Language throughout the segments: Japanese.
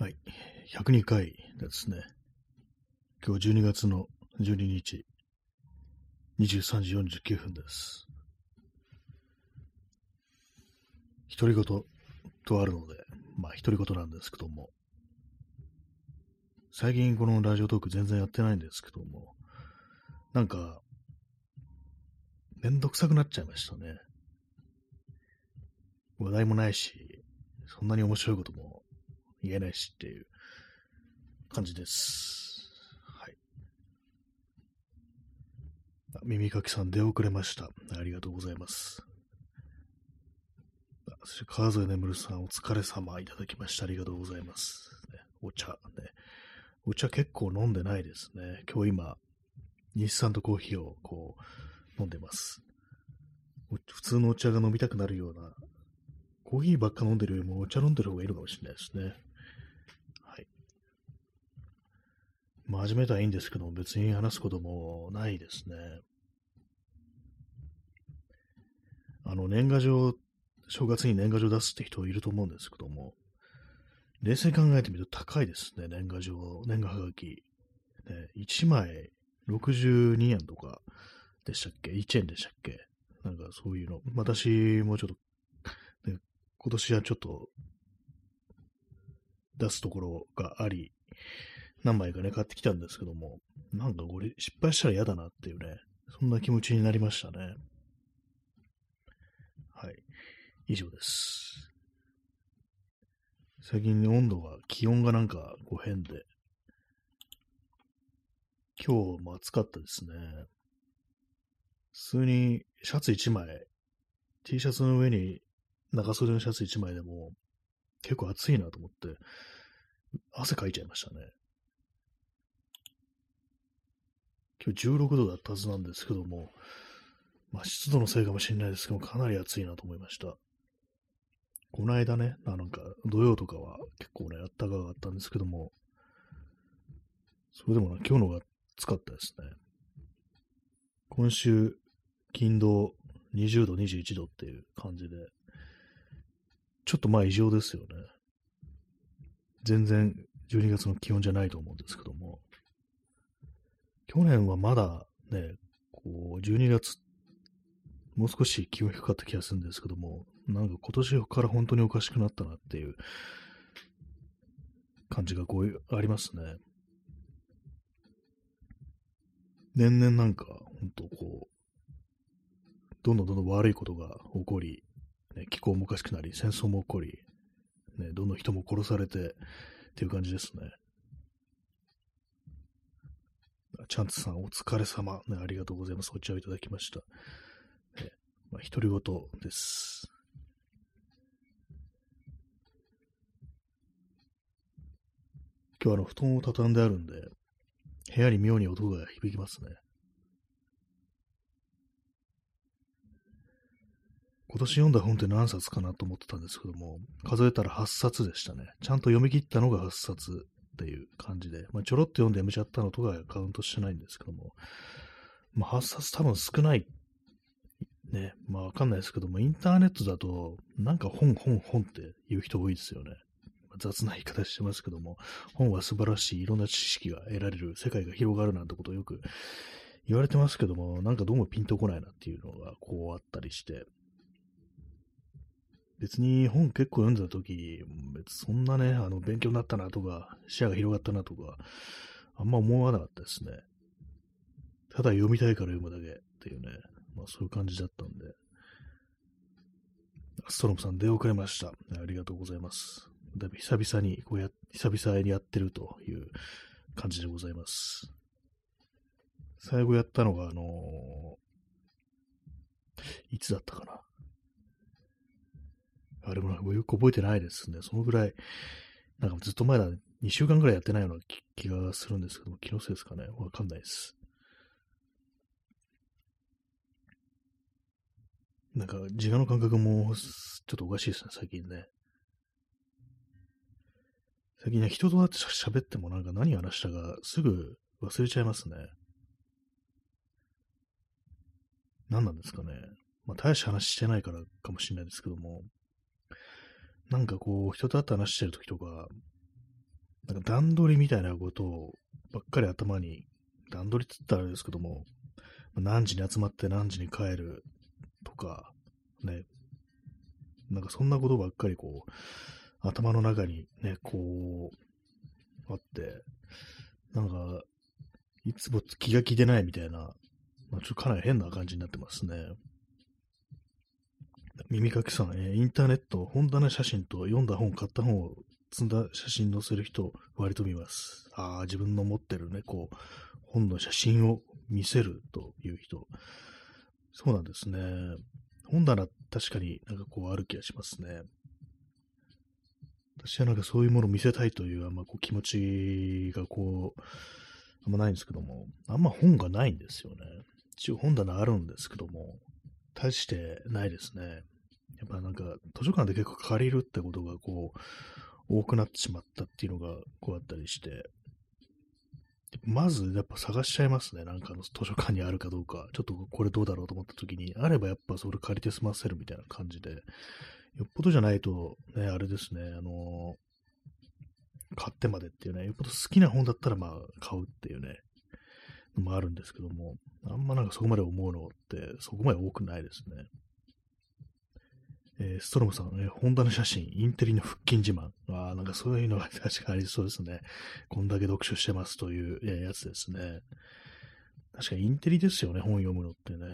はい。102回ですね。今日12月の12日、23時49分です。独り言とあるので、まあ独り言なんですけども、最近このラジオトーク全然やってないんですけども、なんか、めんどくさくなっちゃいましたね。話題もないし、そんなに面白いことも言えないしっていう感じです。はい。耳かきさん出遅れました。ありがとうございます。そして川添眠さんお疲れ様いただきました。ありがとうございます。お茶、ね。お茶結構飲んでないですね。今日今、日産とコーヒーをこう飲んでます。普通のお茶が飲みたくなるようなコーヒーばっか飲んでるよりもお茶飲んでる方がいいのかもしれないですね。はい。まあ始めたらいいんですけど、別に話すこともないですね。あの、年賀状、正月に年賀状出すって人いると思うんですけども、冷静に考えてみると高いですね、年賀状、年賀はがき。ね、1枚62円とかでしたっけ ?1 円でしたっけ？なんかそういうの。私もちょっと、ね、今年はちょっと出すところがあり、何枚かね、買ってきたんですけども、なんかこれ失敗したら嫌だなっていうね、そんな気持ちになりましたね。はい。以上です。最近ね温度が、気温がなんかこう変で、今日も暑かったですね。普通にシャツ1枚、T シャツの上に長袖のシャツ1枚でも結構暑いなと思って、汗かいちゃいましたね。今日16度だったはずなんですけども、まあ湿度のせいかもしれないですけども、かなり暑いなと思いました。この間ね、なんか土曜とかは結構ね、あったかかったんですけども、それでもな、今日のが暑かったですね。今週、金土20度、21度っていう感じで、ちょっとまあ異常ですよね。全然12月の気温じゃないと思うんですけども。去年はまだね、こう、12月、もう少し気温低かった気がするんですけども、なんか今年から本当におかしくなったなっていう感じがこういう、ありますね。年々なんか、本当こう、どんどんどんどん悪いことが起こり、ね、気候もおかしくなり、戦争も起こり、ね、どんどん人も殺されてっていう感じですね。チャンツさん、お疲れ様、ね。ありがとうございます。お茶をいただきました。ねまあ、独り言です。今日あの布団を畳んであるんで、部屋に妙に音が響きますね。今年読んだ本って何冊かなと思ってたんですけども、数えたら8冊でしたね。ちゃんと読み切ったのが8冊っていう感じで、まあ、ちょろっと読んでやめちゃったのとかカウントしてないんですけども、まあ、8冊多分少ない。ね、まあわかんないですけども、インターネットだと、なんか本、本、本って言う人多いですよね。雑な言い方してますけども、本は素晴らしい、いろんな知識が得られる、世界が広がるなんてことをよく言われてますけども、なんかどうもピンとこないなっていうのがこうあったりして、別に本結構読んでた時、別そんなね、あの、勉強になったなとか、視野が広がったなとか、あんま思わなかったですね。ただ読みたいから読むだけっていうね、まあそういう感じだったんで。ストロムさん出遅れました。ありがとうございます。だいぶ久々に、こうや、久々にやってるという感じでございます。最後やったのが、あのーいつだったかな。あれもよく覚えてないですね。そのぐらい、なんかずっと前だ、2週間ぐらいやってないような気がするんですけども、気のせいですかね。わかんないです。なんか、自我の感覚も、ちょっとおかしいですね、最近ね。最近ね、人と会って喋ってもなんか何話したかすぐ忘れちゃいますね。何なんですかね。まあ、大した話してないからかもしれないですけども、なんかこう、人と会って話してる時とか、なんか段取りみたいなことをばっかり頭に、段取りって言ったらあれですけども、何時に集まって何時に帰るとか、ね、なんかそんなことばっかりこう、頭の中にね、こう、あって、なんか、いつも気が気でないみたいな、まあ、ちょっとかなり変な感じになってますね。耳かきさん、えー、インターネット、本棚写真と読んだ本、買った本を積んだ写真載せる人、割と見ます。ああ、自分の持ってるね、こう、本の写真を見せるという人。そうなんですね。本棚、確かになんかこうある気がしますね。私はなんかそういうものを見せたいというあんまこう気持ちがこう、あんまないんですけども、あんま本がないんですよね。一応本棚あるんですけども、大してないですね。やっぱなんか図書館で結構借りるってことがこう、多くなってしまったっていうのがこうあったりして、まずやっぱ探しちゃいますね。なんかの図書館にあるかどうか。ちょっとこれどうだろうと思った時に、あればやっぱそれ借りて済ませるみたいな感じで、よっぽどじゃないと、ね、あれですね、あの、買ってまでっていうね、よっぽど好きな本だったらまあ買うっていうね、のもあるんですけども、あんまなんかそこまで思うのってそこまで多くないですね。えー、ストロムさん、えー、本棚写真、インテリの腹筋自慢。あ、なんかそういうのが確かありそうですね。こんだけ読書してますという、やつですね。確かにインテリですよね、本読むのってね。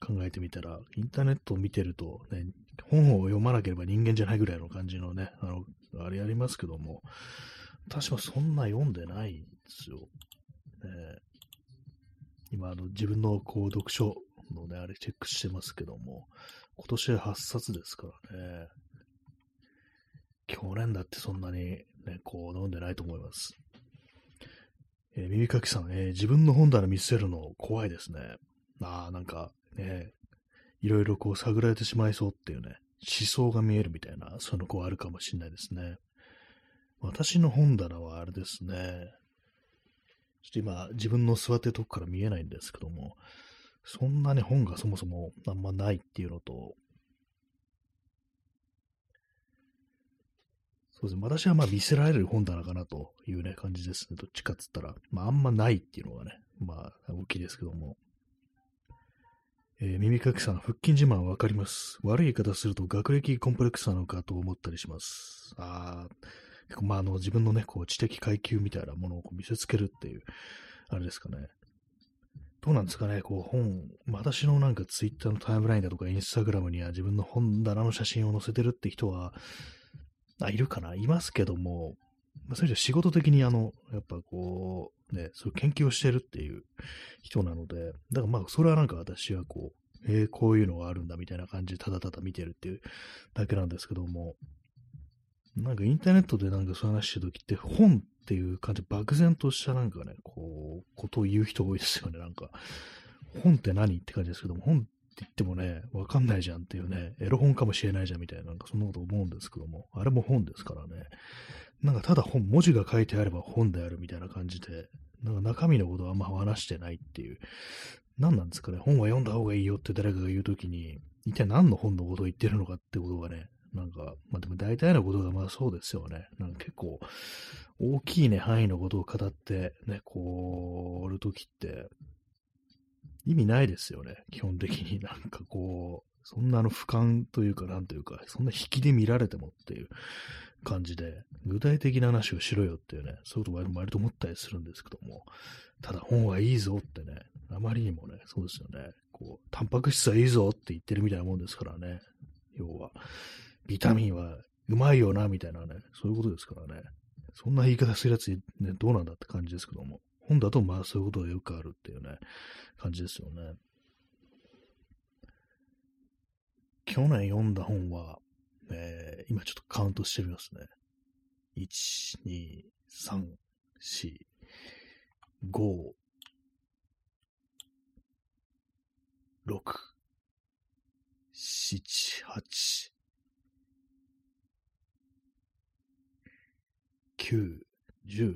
考えてみたら、インターネットを見てると、ね、本を読まなければ人間じゃないぐらいの感じのね、あの、あれありますけども、確かそんな読んでないんですよ。ね、今、あの、自分のこう、読書のね、あれチェックしてますけども、今年は8冊ですからね。去年だってそんなにね、こう飲んでないと思います。えー、耳かきさん、えー、自分の本棚見せるの怖いですね。ああ、なんかね、いろいろこう探られてしまいそうっていうね、思想が見えるみたいな、そういうのこうあるかもしれないですね。私の本棚はあれですね。ちょっと今、自分の座ってるとこから見えないんですけども、そんなに本がそもそもあんまないっていうのと、そうですね。私はまあ見せられる本棚かなというね、感じですね。どっちかっつったら。まああんまないっていうのがね、まあ大きいですけども。えー、耳かきさん、腹筋自慢わかります。悪い言い方すると学歴コンプレックスなのかと思ったりします。ああ、まああの自分のね、こう知的階級みたいなものをこう見せつけるっていう、あれですかね。どうなんですかね、こう本、私のなんかツイッターのタイムラインだとかインスタグラムには自分の本棚の写真を載せてるって人は、あ、いるかな？いますけども、まあ、それじゃ仕事的にあの、やっぱこう、ね、そういう研究をしてるっていう人なので、だからまあ、それはなんか私はこう、えー、こういうのがあるんだみたいな感じでただただ見てるっていうだけなんですけども、なんかインターネットでなんかそう話してるときって本っていう感じ、漠然としたなんかね、こう、ことを言う人多いですよね、なんか。本って何って感じですけども、本って言ってもね、わかんないじゃんっていうね、エロ本かもしれないじゃんみたいな、なんかそんなこと思うんですけども、あれも本ですからね。なんかただ本、文字が書いてあれば本であるみたいな感じで、なんか中身のことはあんま話してないっていう。何なんですかね、本は読んだ方がいいよって誰かが言うときに、一体何の本のことを言ってるのかってことがね、なんか、まあでも大体のことがまあそうですよね。なんか結構、大きいね、範囲のことを語って、ね、こう、おるときって、意味ないですよね。基本的に なんかこう、そんなあの俯瞰というか、なんというか、そんな引きで見られてもっていう感じで、具体的な話をしろよっていうね、そういうことも割と思ったりするんですけども、ただ本はいいぞってね、あまりにもね、そうですよね、こう、タンパク質はいいぞって言ってるみたいなもんですからね、要は。ビタミンはうまいよな、みたいなね、そういうことですからね。そんな言い方するやつ、ね、どうなんだって感じですけども。本だとまあそういうことがよくあるっていうね、感じですよね。去年読んだ本は、えー、今ちょっとカウントしてみますね。1、2、3、4、5、6、7、8、9、10、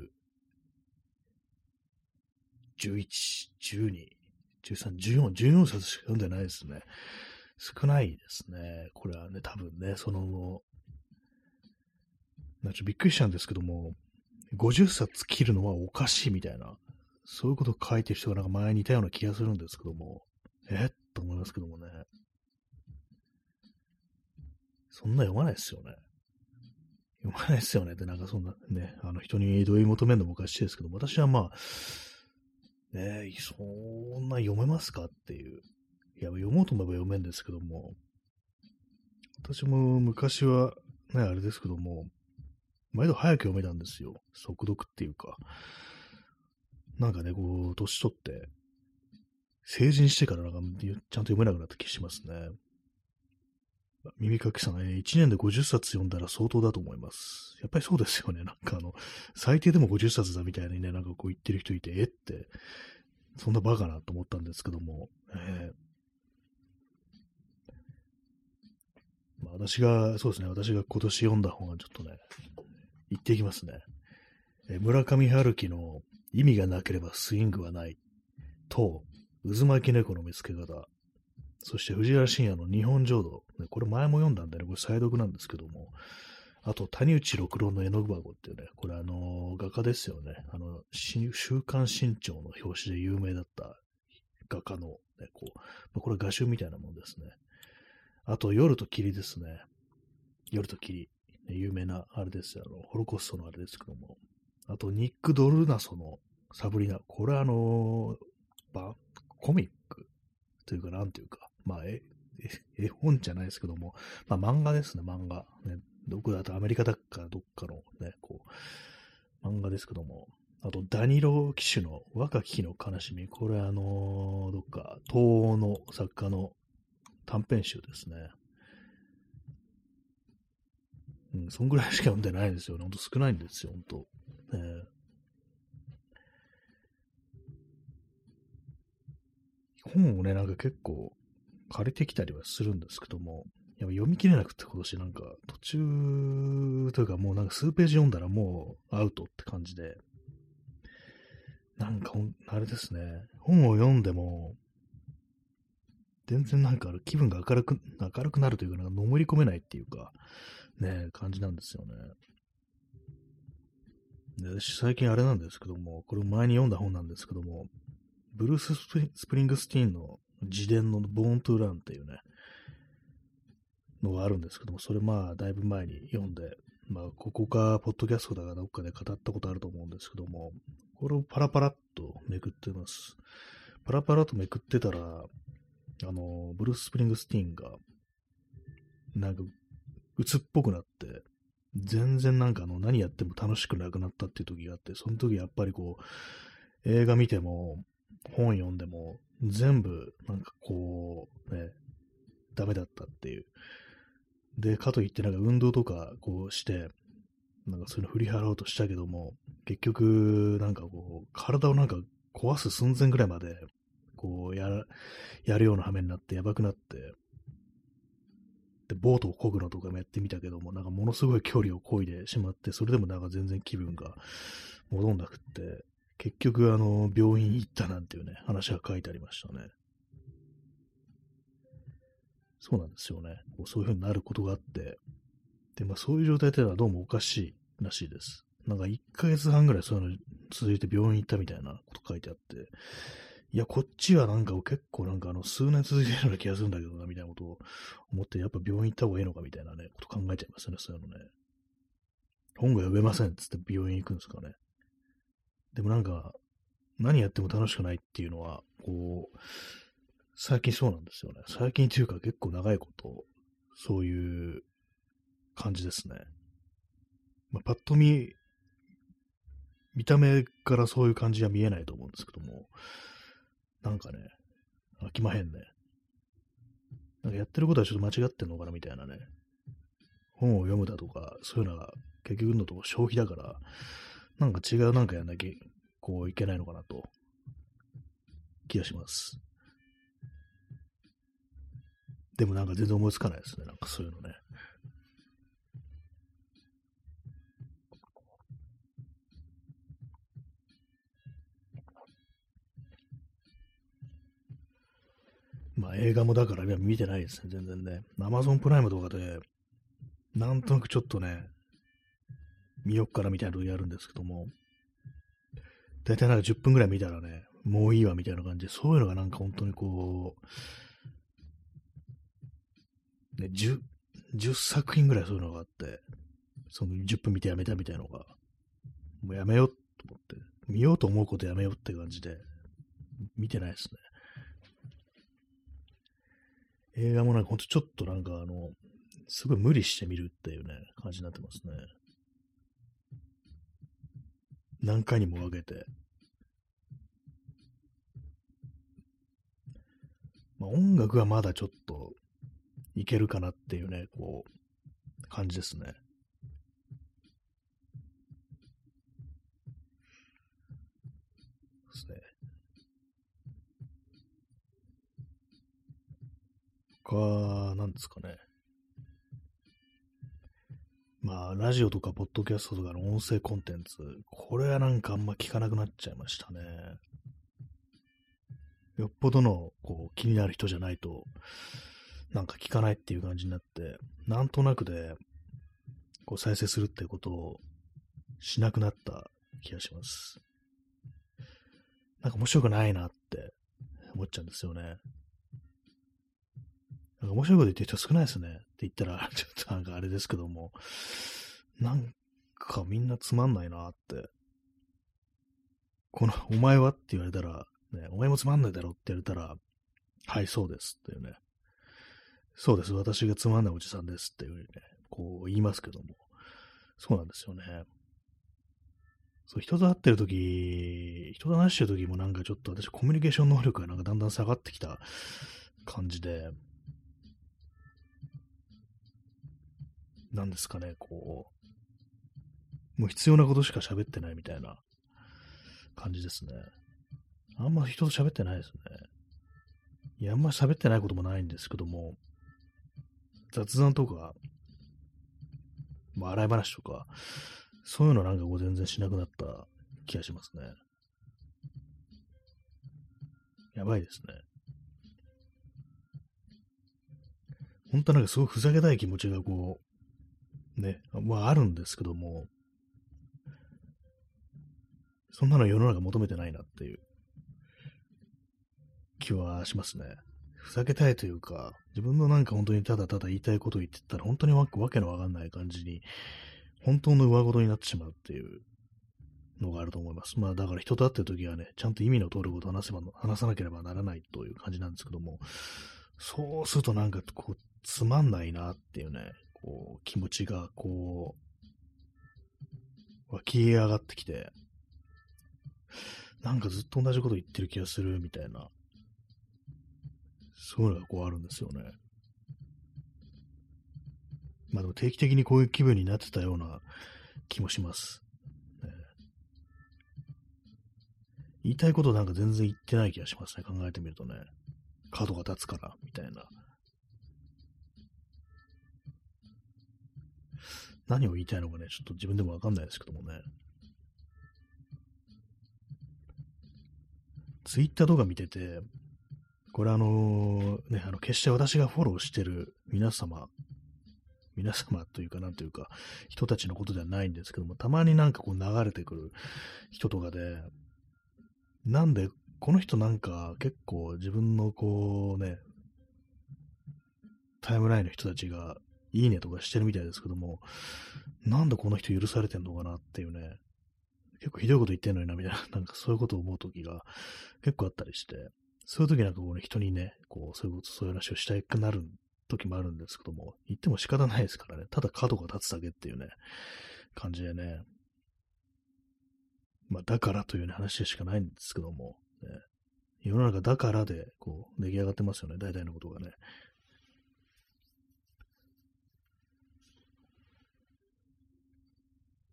11、12、13、14、14冊しか読んでないですね。少ないですね。これはね、多分ね、その、なちょびっくりしたんですけども、50冊切るのはおかしいみたいな、そういうことを書いてる人がなんか前にいたような気がするんですけども、えと思いますけどもね。そんな読まないですよね。読まないですよねって、なんかそんなね、あの人に同意求めるのもおかしいですけど、私はまあ、ねそんな読めますかっていう。いや、読もうと思えば読めんですけども、私も昔はね、あれですけども、毎度早く読めたんですよ。速読っていうか。なんかね、こう、年取って、成人してからなんか、ちゃんと読めなくなった気しますね。耳かきさん、ね、1年で50冊読んだら相当だと思います。やっぱりそうですよね。なんかあの、最低でも50冊だみたいにね、なんかこう言ってる人いて、えって、そんなバカなと思ったんですけども、えー、まあ、私が、そうですね、私が今年読んだ本はちょっとね、言っていきますね。え村上春樹の意味がなければスイングはないと、渦巻き猫の見つけ方。そして藤原信也の日本浄土。これ前も読んだんでね、これ再読なんですけども。あと、谷内六郎の絵の具箱っていうね、これあの、画家ですよね。あの、週刊新潮の表紙で有名だった画家の、ね、こう、これ画集みたいなもんですね。あと、夜と霧ですね。夜と霧。有名な、あれですよ、あの、ホロコーストのあれですけども。あと、ニック・ドルナソのサブリナ。これはあの、ば、コミックというか、なんていうか、まあ、え、絵本じゃないですけども、まあ漫画ですね、漫画。ね、どこだとアメリカだっかどっかのね、こう、漫画ですけども、あと、ダニロー騎手の若き日の悲しみ。これあのー、どっか、東欧の作家の短編集ですね。うん、そんぐらいしか読んでないんですよね。ほんと少ないんですよ、ほんと。えー、本をね、なんか結構借りてきたりはするんですけども、やっぱ読み切れなくて今年なんか途中というかもうなんか数ページ読んだらもうアウトって感じで、なんかあれですね、本を読んでも、全然なんか気分が明るく、明るくなるというか、なんかのめり込めないっていうか、ね、感じなんですよね。で私最近あれなんですけども、これ前に読んだ本なんですけども、ブルース・スプリングスティーンの自伝のボーン・トゥ・ランっていうね、のがあるんですけども、それまあ、だいぶ前に読んで、まあ、ここか、ポッドキャストだかどっかで語ったことあると思うんですけども、これをパラパラっとめくってます。パラパラとめくってたら、あの、ブルース・スプリングスティーンが、なんか、鬱っぽくなって、全然なんかあの、何やっても楽しくなくなったっていう時があって、その時やっぱりこう、映画見ても、本読んでも、全部、なんかこう、ね、ダメだったっていう。で、かといってなんか運動とかこうして、なんかそういうの振り払おうとしたけども、結局、なんかこう、体をなんか壊す寸前ぐらいまで、こう、やる、やるような羽目になってやばくなって、で、ボートを漕ぐのとかもやってみたけども、なんかものすごい距離を漕いでしまって、それでもなんか全然気分が戻んなくって、結局、あの、病院行ったなんていうね、話が書いてありましたね。そうなんですよね。そういう風になることがあって、で、まあそういう状態っていうのはどうもおかしいらしいです。なんか1ヶ月半ぐらいそういうの続いて病院行ったみたいなこと書いてあって、いや、こっちはなんか結構なんかあの数年続いてるような気がするんだけどな、みたいなことを思って、やっぱ病院行った方がいいのかみたいなね、こと考えちゃいますね、そういうのね。本が読めませんっつって病院行くんですかね。でもなんか、何やっても楽しくないっていうのは、こう、最近そうなんですよね。最近というか結構長いこと、そういう感じですね。まあ、パッと見、見た目からそういう感じは見えないと思うんですけども、なんかね、飽きまへんね。なんかやってることはちょっと間違ってんのかなみたいなね。本を読むだとか、そういうのが結局のとこ消費だから、なんか違うなんかやんなきゃ、こういけないのかなと、気がします。でもなんか全然思いつかないですね。なんかそういうのね。まあ映画もだからね、見てないですね、全然ね。アマゾンプライムとかで、なんとなくちょっとね、見よっからみたいな時あるんですけども、だいたいなんか10分ぐらい見たらね、もういいわみたいな感じで、そういうのがなんか本当にこう、ね、10、10作品ぐらいそういうのがあって、その10分見てやめたみたいなのが、もうやめようと思って、見ようと思うことやめようって感じで、見てないですね。映画もなんかほんとちょっとなんかあの、すごい無理して見るっていうね、感じになってますね。何回にも分けて。まあ、音楽はまだちょっといけるかなっていうね、こう、感じですね。ですね。他、なんですかね。まあ、ラジオとか、ポッドキャストとかの音声コンテンツ、これはなんかあんま聞かなくなっちゃいましたね。よっぽどの、こう、気になる人じゃないと、なんか聞かないっていう感じになって、なんとなくで、こう、再生するってことをしなくなった気がします。なんか面白くないなって思っちゃうんですよね。なんか面白いこと言ってる人少ないですね。って言ったら、ちょっとなんかあれですけども、なんかみんなつまんないなって。この、お前はって言われたら、ね、お前もつまんないだろって言われたら、はい、そうですっていうね。そうです、私がつまんないおじさんですっていうふうにね、こう言いますけども。そうなんですよね。そう、人と会ってるとき、人と話してるときもなんかちょっと私コミュニケーション能力がなんかだんだん下がってきた感じで、なんですかね、こう、もう必要なことしか喋ってないみたいな感じですね。あんま人と喋ってないですね。いや、あんま喋ってないこともないんですけども、雑談とか、まあ、洗い話とか、そういうのなんかこう全然しなくなった気がしますね。やばいですね。本当なんかすごいふざけたい気持ちがこう、ね、まああるんですけども、そんなの世の中求めてないなっていう。気はしますね。ふざけたいというか、自分のなんか本当にただただ言いたいことを言ってたら、本当にわけのわかんない感じに、本当の上事になってしまうっていう。のがあると思います。まあだから人と会ってる時はね、ちゃんと意味の通ることを話せば、話さなければならないという感じなんですけども、そうするとなんかこう、つまんないなっていうね、こう、気持ちがこう、湧き上がってきて、なんかずっと同じこと言ってる気がするみたいなそういうのがこうあるんですよね。まあでも定期的にこういう気分になってたような気もします。言いたいことなんか全然言ってない気がしますね。考えてみるとね。角が立つから、みたいな。何を言いたいのかね、ちょっと自分でもわかんないですけどもね。ツイッターとか見てて、これあのね、あの、決して私がフォローしてる皆様、皆様というか、なんというか、人たちのことではないんですけども、たまになんかこう流れてくる人とかで、なんで、この人なんか結構自分のこうね、タイムラインの人たちがいいねとかしてるみたいですけども、なんでこの人許されてんのかなっていうね、結構ひどいこと言ってんのにな、みたいな、なんかそういうことを思うときが結構あったりして、そういう時なんかこうね、人にね、こう、そういうこと、そういう話をしたくなる時もあるんですけども、言っても仕方ないですからね、ただ角が立つだけっていうね、感じでね、まあ、だからというね、話でしかないんですけども、ね、世の中だからで、こう、出来上がってますよね、大体のことがね。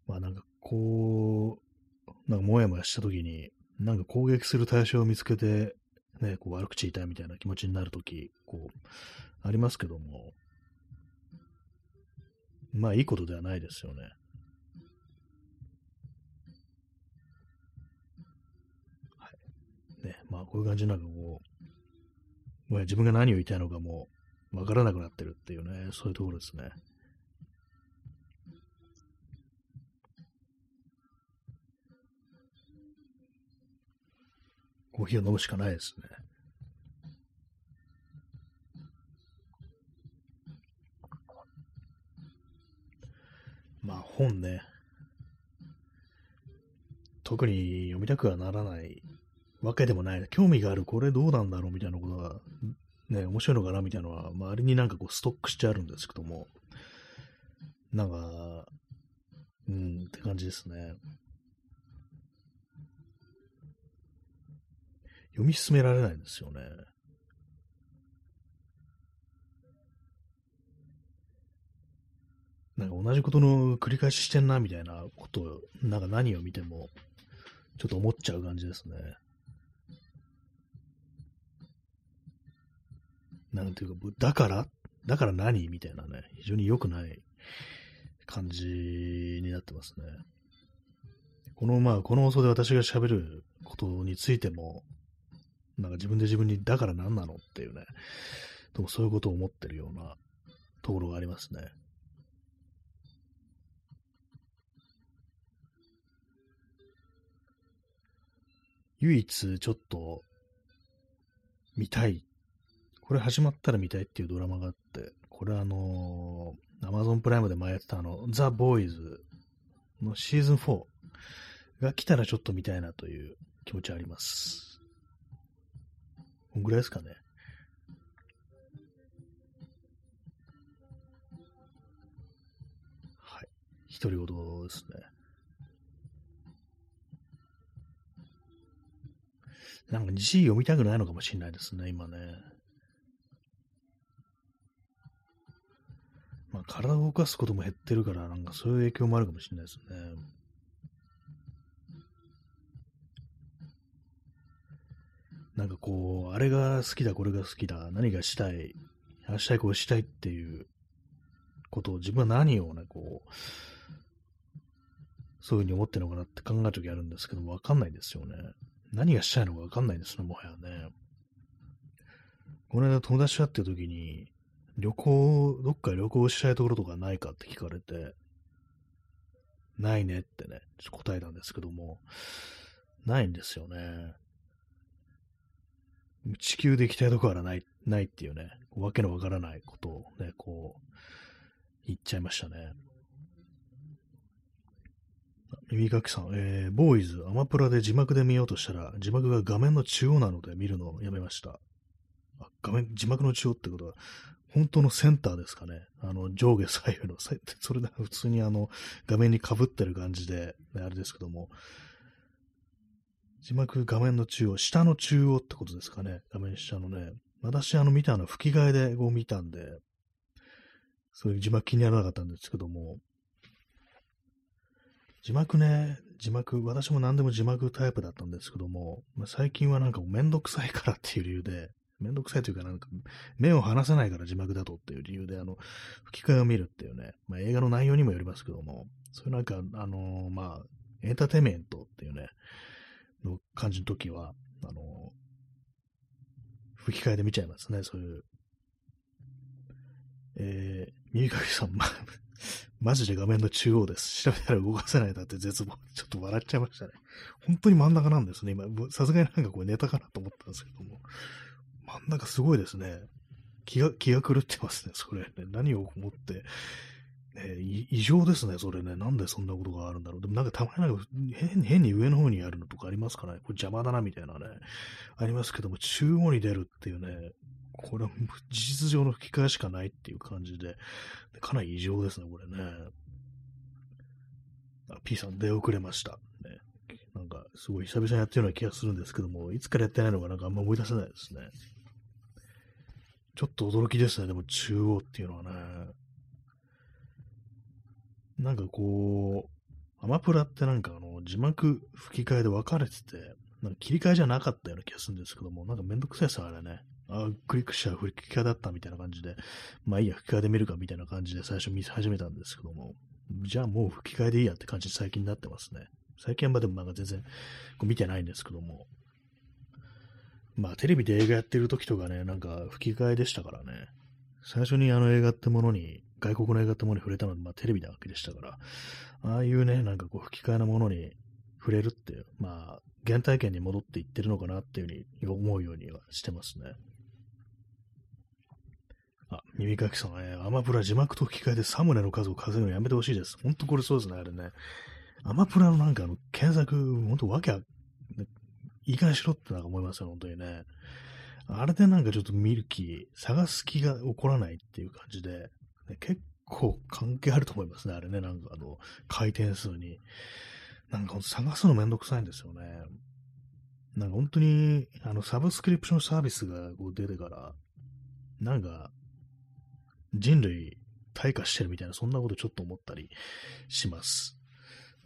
まあなんかこう、なんかもやもやしたときに、なんか攻撃する対象を見つけて、ね、こう悪口言いたいみたいな気持ちになるとき、こう、ありますけども、まあいいことではないですよね。はい。ね、まあこういう感じなんかこう、もう自分が何を言いたいのかもうわからなくなってるっていうね、そういうところですね。コーヒーを飲むしかないですね。まあ本ね、特に読みたくはならないわけでもない。興味がある、これどうなんだろうみたいなことが、ね、面白いのかなみたいなのは、周りになんかこうストックしてあるんですけども、なんか、うん、って感じですね。読み進められないんですよね。なんか同じことの繰り返ししてんな、みたいなことを、なんか何を見ても、ちょっと思っちゃう感じですね。なんていうか、だからだから何みたいなね、非常に良くない感じになってますね。この、まあ、この放送で私が喋ることについても、なんか自分で自分に、だから何なのっていうね、でもそういうことを思ってるようなところがありますね。唯一ちょっと見たい。これ始まったら見たいっていうドラマがあって、これあのー、Amazon プライムで前やってたあの、ザ・ボーイズのシーズン4が来たらちょっと見たいなという気持ちあります。こんぐらいですかね。はい。独り言ですね。なんか字読みたくないのかもしれないですね、今ね。まあ、体を動かすことも減ってるから、なんかそういう影響もあるかもしれないですね。なんかこう、あれが好きだ、これが好きだ、何がしたい、あしたい、こうしたいっていうことを自分は何をね、こう、そういうふうに思ってるのかなって考えるときあるんですけど、わかんないですよね。何がしたいのかわかんないですね、もはやね。この間友達と会ってる時に、旅行、どっか旅行したいところとかないかって聞かれて、ないねってね、ちょっと答えたんですけども、ないんですよね。地球で行きたいところはない、ないっていうね、わけのわからないことをね、こう、言っちゃいましたね。耳かきさん、えー、ボーイズ、アマプラで字幕で見ようとしたら、字幕が画面の中央なので見るのをやめました。あ画面、字幕の中央ってことは、本当のセンターですかね。あの、上下左右の、それで普通にあの、画面に被ってる感じで、ね、あれですけども、字幕画面の中央、下の中央ってことですかね。画面下のね。私、あの、見たの吹き替えでこう見たんで、そういう字幕気にならなかったんですけども、字幕ね、字幕、私も何でも字幕タイプだったんですけども、まあ、最近はなんかめんどくさいからっていう理由で、めんどくさいというかなんか、目を離せないから字幕だとっていう理由で、あの、吹き替えを見るっていうね、まあ、映画の内容にもよりますけども、そういうなんか、あのー、まあ、エンターテイメントっていうね、の感じの時は、あの、吹き替えで見ちゃいますね、そういう。えー、耳かきさん、ま マジで画面の中央です。調べたら動かせないだって絶望。ちょっと笑っちゃいましたね。本当に真ん中なんですね。今、さすがになんかこれネタかなと思ったんですけども。真ん中すごいですね。気が、気が狂ってますね、それね。何を思って。ね、異常ですね、それね。なんでそんなことがあるんだろう。でもなんかたまになんか変変に上の方にあるのとかありますかね。これ邪魔だなみたいなね。ありますけども、中央に出るっていうね、これは事実上の吹き替えしかないっていう感じで、かなり異常ですね、これね。あ、P さん出遅れました。ね。なんか、すごい久々にやってるような気がするんですけども、いつからやってないのかなんかあんま思い出せないですね。ちょっと驚きですね、でも中央っていうのはね。なんかこう、アマプラってなんかあの、字幕吹き替えで分かれてて、なんか切り替えじゃなかったような気がするんですけども、なんかめんどくさいですよ、あれね。あ、クリックしたら吹き替えだったみたいな感じで、まあいいや、吹き替えで見るかみたいな感じで最初見始めたんですけども、じゃあもう吹き替えでいいやって感じで最近になってますね。最近はでもなんか全然こう見てないんですけども、まあテレビで映画やってる時とかね、なんか吹き替えでしたからね、最初にあの映画ってものに、外国の映画ってものに触れたのは、まあテレビなわけでしたから、ああいうね、なんかこう吹き替えのものに触れるっていう、まあ、原体験に戻っていってるのかなっていうふうに思うようにはしてますね。あ、耳かきさん、えー、アマプラ字幕と吹き替えでサムネの数を稼ぐのやめてほしいです。ほんとこれそうですね、あれね。アマプラのなんかあの、検索、ほんとわけあ、いい加減しろってなんか思いますよ、本当にね。あれでなんかちょっと見る気、探す気が起こらないっていう感じで、ね、結構関係あると思いますね、あれね、なんかあの、回転数に。なんか探すのめんどくさいんですよね。なんか本当に、あの、サブスクリプションサービスがこう出てから、なんか、人類退化してるみたいな、そんなことちょっと思ったりします。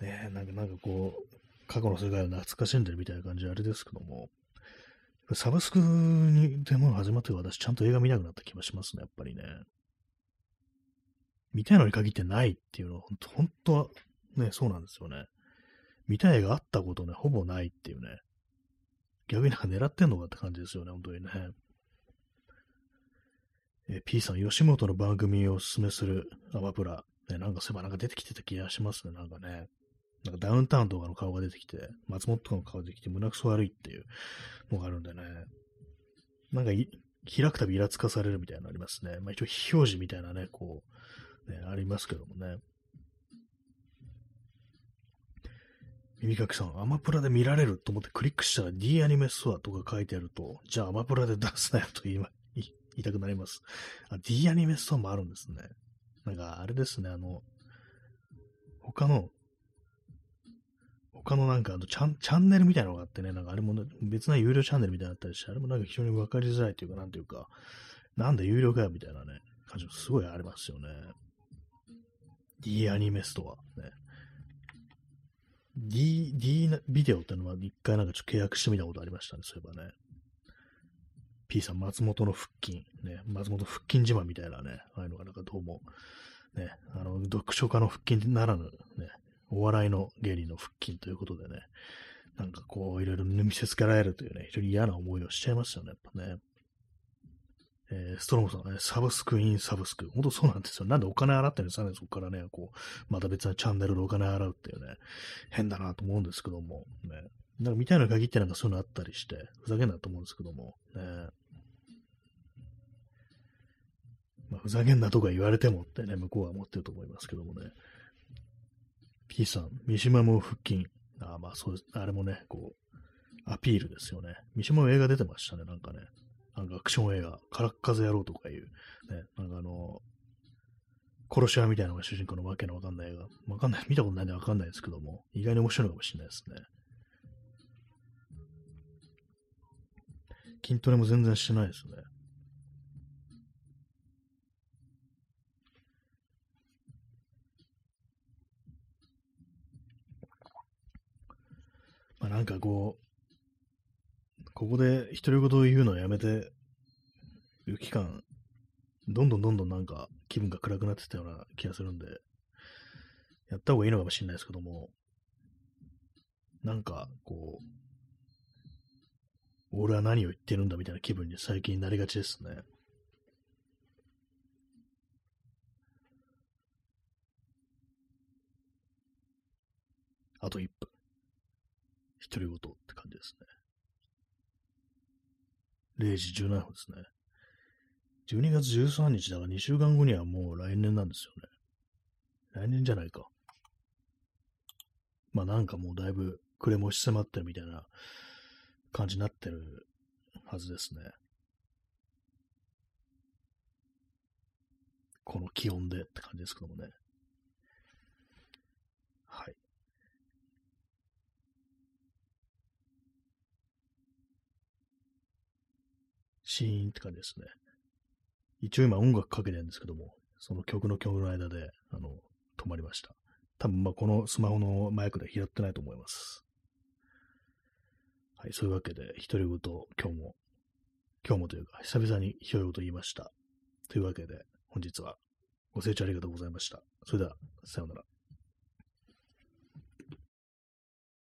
ねなんか、なんかこう、過去の世界を懐かしんでるみたいな感じであれですけども、サブスクにでも始まって私ちゃんと映画見なくなった気がしますね、やっぱりね。見たいのに限ってないっていうのは、本当はね、そうなんですよね。見たい映画あったことね、ほぼないっていうね。逆になんか狙ってんのかって感じですよね、本当にね。え P さん、吉本の番組をおすすめするアマプラ。ね、なんかそういえばなんか出てきてた気がしますね、なんかね。なんかダウンタウンとかの顔が出てきて、松本とかの顔が出てきて、胸くそ悪いっていうのがあるんでね。なんか開くたびイラつかされるみたいなのありますね。まあ一応非表示みたいなね、こう、ね、ありますけどもね。耳かきさん、アマプラで見られると思ってクリックしたら D アニメストアとか書いてあると、じゃあアマプラで出すなよと言い言いたくなります。あ、D アニメストアもあるんですね。なんか、あれですね、あの、他の、他のなんかあのチャン、チャンネルみたいなのがあってね、なんかあれも、ね、別な有料チャンネルみたいなのあったりして、あれもなんか非常にわかりづらいというか、なんていうか、なんで有料かよみたいなね、感じもすごいありますよね。D アニメストア。ね。D、D ビデオってのは一回なんかちょっと契約してみたことありましたね、そういえばね。P さん、松本の腹筋、ね、松本腹筋自慢みたいなね、ああいうのがなんかどうも、ね、あの、読書家の腹筋ならぬ、ね、お笑いの芸人の腹筋ということでね、なんかこう、いろいろ見せつけられるというね、非常に嫌な思いをしちゃいますよね、やっぱね。えー、ストロムさんね、サブスクインサブスク。本当そうなんですよ。なんでお金払ってるんですかね、そこからね、こう、また別なチャンネルでお金払うっていうね、変だなと思うんですけども、ね。なんか見たいな限ってなんかそういうのあったりして、ふざけんなと思うんですけども、ね。まあ、ふざけんなとか言われてもってね、向こうは思ってると思いますけどもね。P さん、三島も腹筋。ああ、まあそうです。あれもね、こう、アピールですよね。三島も映画出てましたね、なんかね。なんかアクション映画、空っ風野郎とかいう、ね、なんかあの、殺し屋みたいなのが主人公のわけのわかんない映画。わかんない、見たことないんでわかんないですけども、意外に面白いのかもしれないですね。筋トレも全然してないですね。まあなんかこう、ここで独り言を言うのはやめていう期間、どんどんどんどんなんか気分が暗くなってたような気がするんで、やった方がいいのかもしれないですけども、なんかこう、俺は何を言ってるんだみたいな気分に最近なりがちですね。あと1分。独り言って感じですね。0時17分ですね。12月13日だから2週間後にはもう来年なんですよね。来年じゃないか。まあなんかもうだいぶ暮れもし迫ってるみたいな感じになってるはずですね。この気温でって感じですけどもね。はい。シーンって感じですね。一応今音楽かけてるんですけども、その曲の曲の間で、あの、止まりました。多分まこのスマホのマイクで拾ってないと思います。はい、そういうわけで、独り言、今日も、今日もというか、久々に独り言言いました。というわけで、本日はご清聴ありがとうございました。それでは、さようなら。